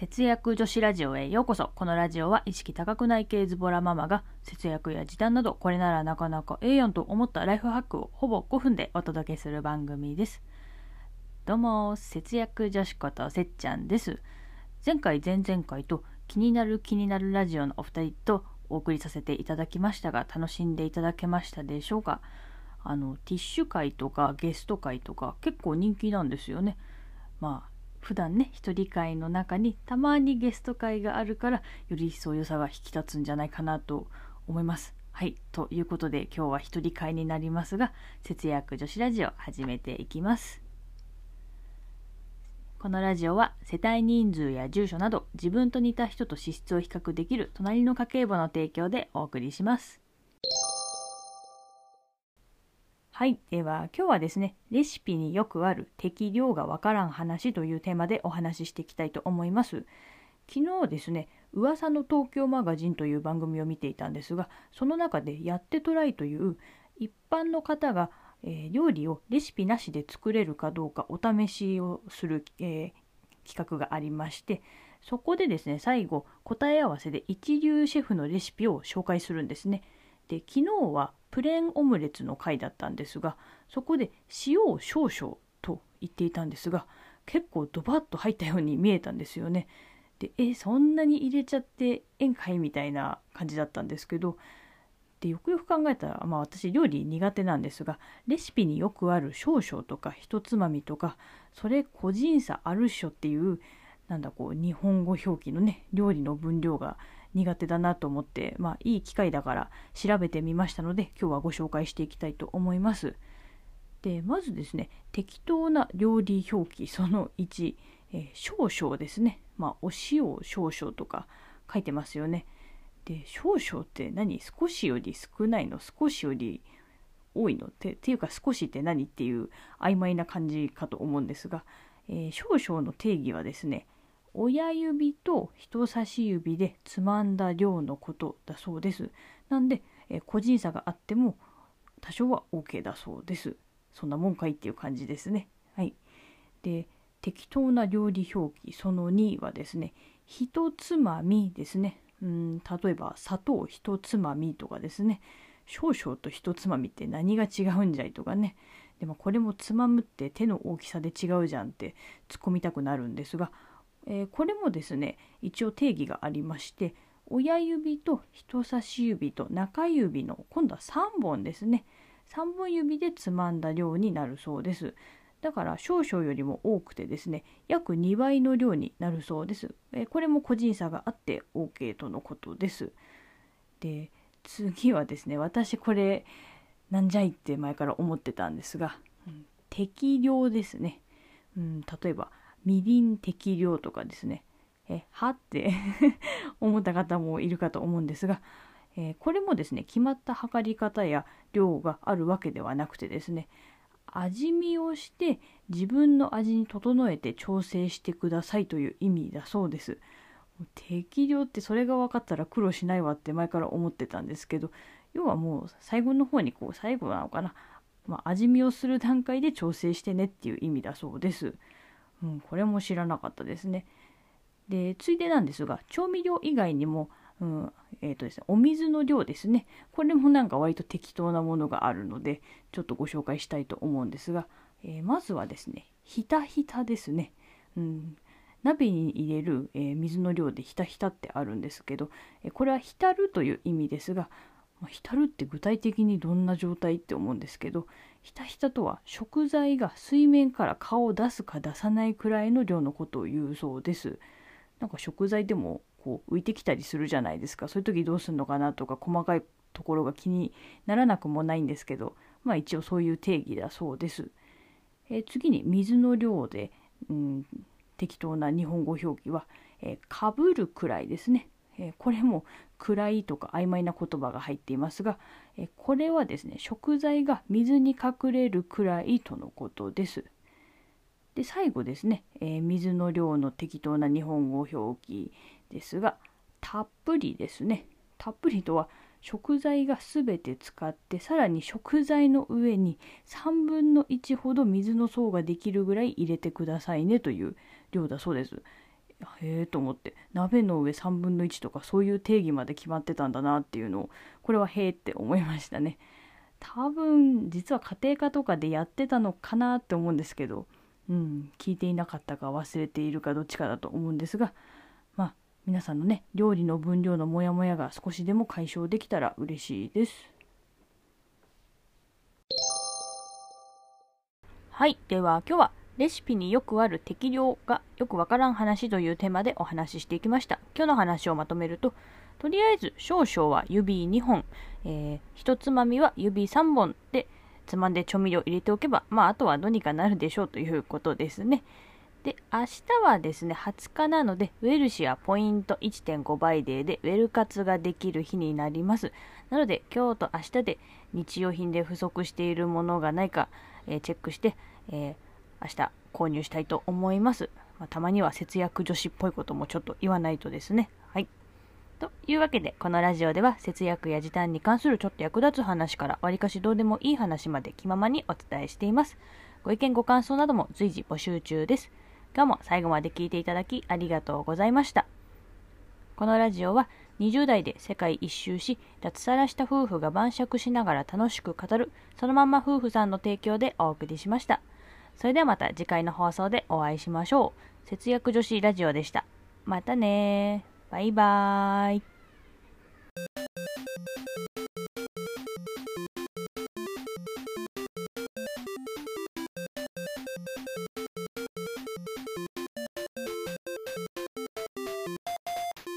節約女子ラジオへようこそ。このラジオは意識高くない系ズボラママが節約や時短などこれならなかなかええやんと思ったライフハックをほぼ5分でお届けする番組です。どうも、節約女子ことせっちゃんです。前回、前々回と気になる気になるラジオのお二人とお送りさせていただきましたが楽しんでいただけましたでしょうか？あのティッシュ会とかゲスト会とか結構人気なんですよね。まあ普段ね一人会の中にたまにゲスト会があるからより一層良さが引き立つんじゃないかなと思います。はいということで今日は一人会になりますが節約女子ラジオ始めていきます。このラジオは世帯人数や住所など自分と似た人と資質を比較できる隣の家計簿の提供でお送りします。はい。では、今日はですね、レシピによくある適量がわからん話というテーマでお話ししていきたいと思います。昨日ですね、噂の東京マガジンという番組を見ていたんですが、その中でやってトライという一般の方が、えー料理をレシピなしで作れるかどうかお試しをする、えー企画がありまして、そこでですね、最後答え合わせで一流シェフのレシピを紹介するんですね。で昨日はプレーンオムレツの回だったんですがそこで塩を少々と言っていたんですが結構ドバッと入ったように見えたんですよね。でえそんなに入れちゃってえんかいみたいな感じだったんですけどでよくよく考えたら、まあ、私料理苦手なんですがレシピによくある少々とか一つまみとかそれ個人差あるっしょっていうなんだこう日本語表記のね料理の分量が苦手だなと思って、まあ、いい機会だから調べてみましたので今日はご紹介していきたいと思います。でまずですね適当な料理表記その1、えー少々ですね、まあ、お塩少々とか書いてますよね。で少々って何？少しより少ないの？少しより多いの？ってっていうか少しって何？っていう曖昧な感じかと思うんですが、えー少々の定義はですね親指と人差し指でつまんだ量のことだそうです。なんで、えー個人差があっても多少は OK だそうです。そんなもんかいっていう感じですね。はい。で、適当な料理表記その2はですね、一つまみですね。うん、例えば砂糖一つまみとかですね。少々と一つまみって何が違うんじゃいとかね。でもこれもつまむって手の大きさで違うじゃんって突っ込みたくなるんですが、えーこれもですね一応定義がありまして親指と人差し指と中指の今度は3本ですね。3本指でつまんだ量になるそうです。だから少々よりも多くてですね約2倍の量になるそうです、えーこれも個人差があって OK とのことです。で次はですね私これなんじゃいって前から思ってたんですが、うん適量ですね、うん、例えばみりん適量とかですね。えはって 思った方もいるかと思うんですが、えーこれもですね決まった測り方や量があるわけではなくてですね味見をして自分の味に整えて調整してくださいという意味だそうです。適量ってそれが分かったら苦労しないわって前から思ってたんですけど要はもう最後の方にこう最後なのかな、まあ、味見をする段階で調整してねっていう意味だそうです。うん、これも知らなかったですね。で、ついでなんですが、調味料以外にも、うんえーとですね、お水の量ですね。これもなんか割と適当なものがあるので、ちょっとご紹介したいと思うんですが、えーまずはですね、ひたひたですね。うん、鍋に入れる、えー水の量でひたひたってあるんですけど、えこれは浸るという意味ですが、まあ浸るって具体的にどんな状態って思うんですけど、ひたひたとは食材が水面から顔を出すか出さないくらいの量のことを言うそうです。なんか食材でもこう浮いてきたりするじゃないですか。そういう時どうするのかなとか細かいところが気にならなくもないんですけど、まあ一応そういう定義だそうです。え次に水の量で、うん、適当な日本語表記は、えーかぶるくらいですね。えこれも暗いとか曖昧な言葉が入っていますが、えこれはですね食材が水に隠れるくらいとのことです。で最後ですね、え水の量の適当な日本語表記ですがたっぷりですねたっぷりとは食材が全て使ってさらに食材の上に3分の1ほど水の層ができるぐらい入れてくださいねという量だそうです。へえと思って。鍋の上3分の1とかそういう定義まで決まってたんだなっていうのをこれはへえって思いましたね。多分実は家庭科とかでやってたのかなって思うんですけどうん聞いていなかったか忘れているかどっちかだと思うんですがまあ皆さんのね料理の分量のモヤモヤが少しでも解消できたら嬉しいです。はいでは今日はレシピによくある適量がよくわからん話というテーマでお話ししていきました。今日の話をまとめると、とりあえず少々は指2本、えー、1つまみは指3本でつまんで調味料入れておけば、まあ、あとはどうにかなるでしょうということですね。で、明日はですね、20日なので、ウェルシアポイント1.5倍デーでウェル活ができる日になります。なので、今日と明日で日用品で不足しているものがないか、えー、チェックして、えー明日購入したいと思います。まあ、たまには節約女子っぽいこともちょっと言わないとですね。はい。というわけで、このラジオでは節約や時短に関するちょっと役立つ話から、わりかしどうでもいい話まで気ままにお伝えしています。ご意見ご感想なども随時募集中です。今日も最後まで聞いていただきありがとうございました。このラジオは20代で世界一周し、脱サラした夫婦が晩酌しながら楽しく語る、そのまんま夫婦さんの提供でお送りしました。それではまた次回の放送でお会いしましょう。節約女子ラジオでした。またねバイバーイ。